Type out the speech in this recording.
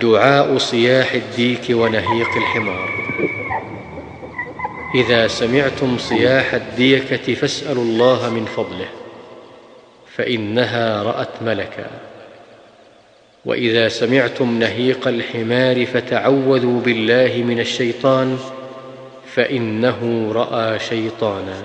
دعاء صياح الديك ونهيق الحمار. إذا سمعتم صياح الديكة فاسألوا الله من فضله فإنها رأت ملكا. وإذا سمعتم نهيق الحمار فتعوذوا بالله من الشيطان فإنه رأى شيطانا.